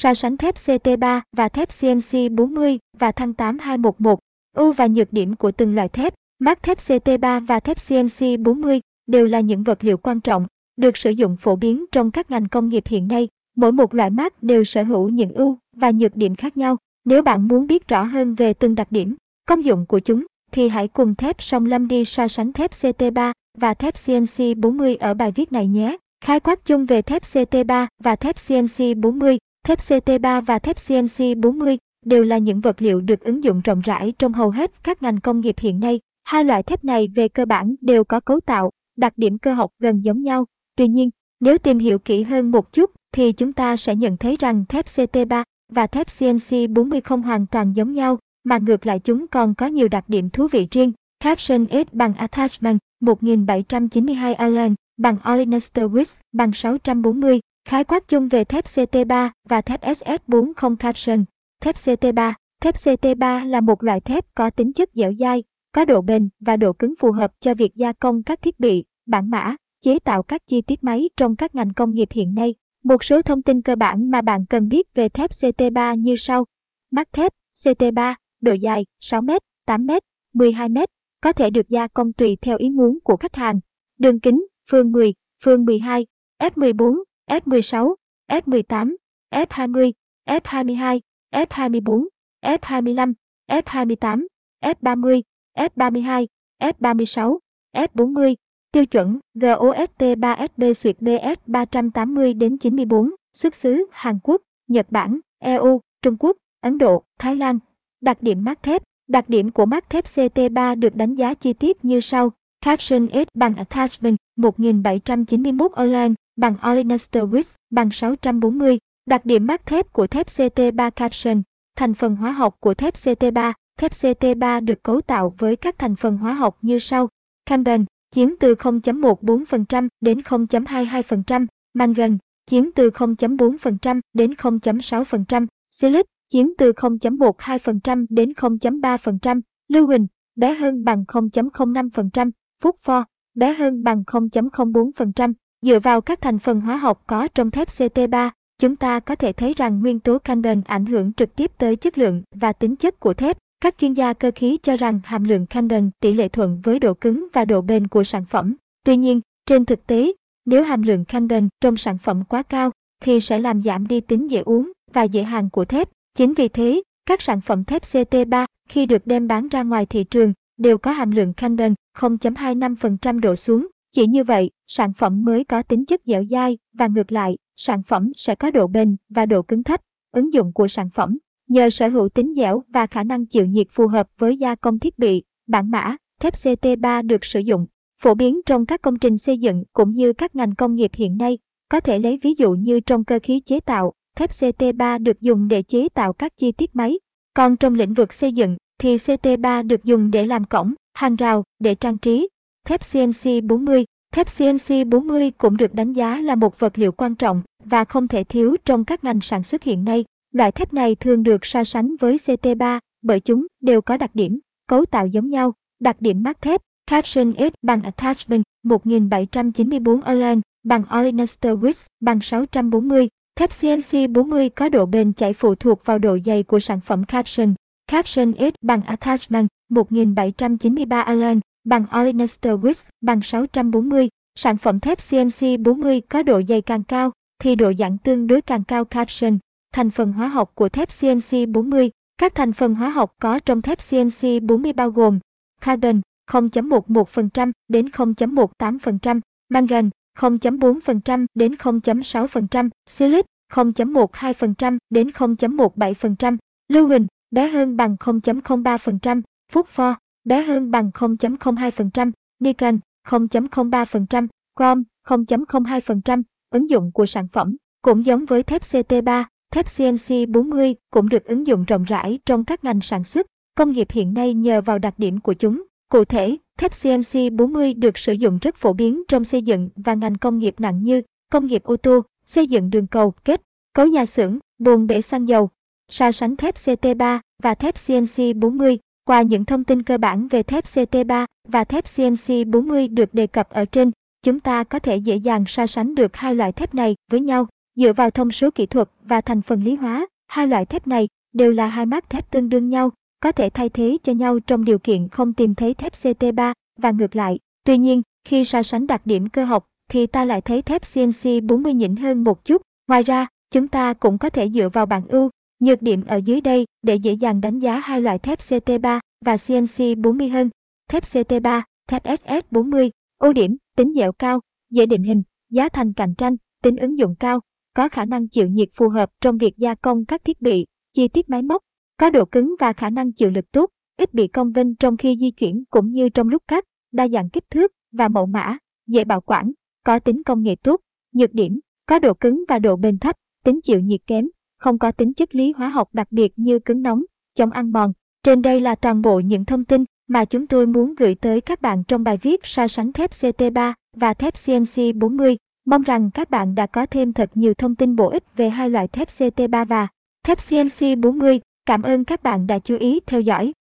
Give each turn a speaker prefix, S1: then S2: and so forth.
S1: so sánh thép CT3 và thép CNC 40 và thăng 8211, ưu và nhược điểm của từng loại thép. Mác thép CT3 và thép CNC 40 đều là những vật liệu quan trọng, được sử dụng phổ biến trong các ngành công nghiệp hiện nay. Mỗi một loại mác đều sở hữu những ưu và nhược điểm khác nhau. Nếu bạn muốn biết rõ hơn về từng đặc điểm, công dụng của chúng, thì hãy cùng thép song lâm đi so sánh thép CT3 và thép CNC 40 ở bài viết này nhé. khái quát chung về thép CT3 và thép CNC 40 Thép CT3 và thép CNC 40 đều là những vật liệu được ứng dụng rộng rãi trong hầu hết các ngành công nghiệp hiện nay. Hai loại thép này về cơ bản đều có cấu tạo, đặc điểm cơ học gần giống nhau. Tuy nhiên, nếu tìm hiểu kỹ hơn một chút thì chúng ta sẽ nhận thấy rằng thép CT3 và thép CNC 40 không hoàn toàn giống nhau, mà ngược lại chúng còn có nhiều đặc điểm thú vị riêng. Caption S bằng Attachment 1792 Allen bằng Olenester Width bằng 640 Khái quát chung về thép CT3 và thép SS40 Caption. Thép CT3 Thép CT3 là một loại thép có tính chất dẻo dai, có độ bền và độ cứng phù hợp cho việc gia công các thiết bị, bản mã, chế tạo các chi tiết máy trong các ngành công nghiệp hiện nay. Một số thông tin cơ bản mà bạn cần biết về thép CT3 như sau. Mắt thép CT3, độ dài 6m, 8m, 12m, có thể được gia công tùy theo ý muốn của khách hàng. Đường kính, phương 10, phương 12, F14, F16, F18, F20, F22, F24, F25, F28, F30, F32, F36, F40, tiêu chuẩn GOST 3SB Suyệt BS 380 đến 94, xuất xứ Hàn Quốc, Nhật Bản, EU, Trung Quốc, Ấn Độ, Thái Lan. Đặc điểm mác thép Đặc điểm của mác thép CT3 được đánh giá chi tiết như sau. Caption S bằng Attachment 1791 Online bằng Olenester Wix, bằng 640. Đặc điểm mắt thép của thép CT3 Caption Thành phần hóa học của thép CT3 Thép CT3 được cấu tạo với các thành phần hóa học như sau. Carbon chiếm từ 0.14% đến 0.22%, mangan chiếm từ 0.4% đến 0.6%, silic chiếm từ 0.12% đến 0.3%, lưu huỳnh bé hơn bằng 0.05%, phốt pho bé hơn bằng 0.04%. Dựa vào các thành phần hóa học có trong thép CT3, chúng ta có thể thấy rằng nguyên tố carbon ảnh hưởng trực tiếp tới chất lượng và tính chất của thép. Các chuyên gia cơ khí cho rằng hàm lượng carbon tỷ lệ thuận với độ cứng và độ bền của sản phẩm. Tuy nhiên, trên thực tế, nếu hàm lượng carbon trong sản phẩm quá cao, thì sẽ làm giảm đi tính dễ uống và dễ hàng của thép. Chính vì thế, các sản phẩm thép CT3 khi được đem bán ra ngoài thị trường đều có hàm lượng carbon 0.25% độ xuống. Chỉ như vậy, sản phẩm mới có tính chất dẻo dai và ngược lại, sản phẩm sẽ có độ bền và độ cứng thấp. Ứng dụng của sản phẩm nhờ sở hữu tính dẻo và khả năng chịu nhiệt phù hợp với gia công thiết bị, bản mã, thép CT3 được sử dụng phổ biến trong các công trình xây dựng cũng như các ngành công nghiệp hiện nay. Có thể lấy ví dụ như trong cơ khí chế tạo, thép CT3 được dùng để chế tạo các chi tiết máy. Còn trong lĩnh vực xây dựng thì CT3 được dùng để làm cổng, hàng rào, để trang trí. Thép CNC 40 Thép CNC 40 cũng được đánh giá là một vật liệu quan trọng và không thể thiếu trong các ngành sản xuất hiện nay. Loại thép này thường được so sánh với CT3 bởi chúng đều có đặc điểm, cấu tạo giống nhau. Đặc điểm mác thép, Caption S bằng Attachment 1794 Allen bằng Olenester Width bằng 640. Thép CNC 40 có độ bền chảy phụ thuộc vào độ dày của sản phẩm Caption. Caption S bằng Attachment 1793 Allen bằng Olenester Wix bằng 640. Sản phẩm thép CNC 40 có độ dày càng cao thì độ giãn tương đối càng cao Caption. Thành phần hóa học của thép CNC 40 Các thành phần hóa học có trong thép CNC 40 bao gồm carbon 0.11% đến 0.18%, mangan 0.4% đến 0.6%, silic 0.12% đến 0.17%, lưu huỳnh bé hơn bằng 0.03%, phốt pho bé hơn bằng 0.02%, niken 0.03%, chrome 0.02%. Ứng dụng của sản phẩm cũng giống với thép CT3, thép CNC 40 cũng được ứng dụng rộng rãi trong các ngành sản xuất, công nghiệp hiện nay nhờ vào đặc điểm của chúng. Cụ thể, thép CNC 40 được sử dụng rất phổ biến trong xây dựng và ngành công nghiệp nặng như công nghiệp ô tô, xây dựng đường cầu, kết, cấu nhà xưởng, buồng bể xăng dầu. So sánh thép CT3 và thép CNC 40, qua những thông tin cơ bản về thép CT3 và thép CNC 40 được đề cập ở trên, chúng ta có thể dễ dàng so sánh được hai loại thép này với nhau. Dựa vào thông số kỹ thuật và thành phần lý hóa, hai loại thép này đều là hai mác thép tương đương nhau, có thể thay thế cho nhau trong điều kiện không tìm thấy thép CT3 và ngược lại. Tuy nhiên, khi so sánh đặc điểm cơ học thì ta lại thấy thép CNC 40 nhỉnh hơn một chút. Ngoài ra, chúng ta cũng có thể dựa vào bảng ưu, nhược điểm ở dưới đây để dễ dàng đánh giá hai loại thép CT3 và CNC 40 hơn. Thép CT3, thép SS40, ưu điểm, tính dẻo cao, dễ định hình, giá thành cạnh tranh, tính ứng dụng cao, có khả năng chịu nhiệt phù hợp trong việc gia công các thiết bị, chi tiết máy móc, có độ cứng và khả năng chịu lực tốt, ít bị cong vênh trong khi di chuyển cũng như trong lúc cắt, đa dạng kích thước và mẫu mã, dễ bảo quản, có tính công nghệ tốt. Nhược điểm, có độ cứng và độ bền thấp, tính chịu nhiệt kém, không có tính chất lý hóa học đặc biệt như cứng nóng, chống ăn mòn. Trên đây là toàn bộ những thông tin mà chúng tôi muốn gửi tới các bạn trong bài viết so sánh thép CT3 và thép CNC 40. Mong rằng các bạn đã có thêm thật nhiều thông tin bổ ích về hai loại thép CT3 và thép CNC 40. Cảm ơn các bạn đã chú ý theo dõi.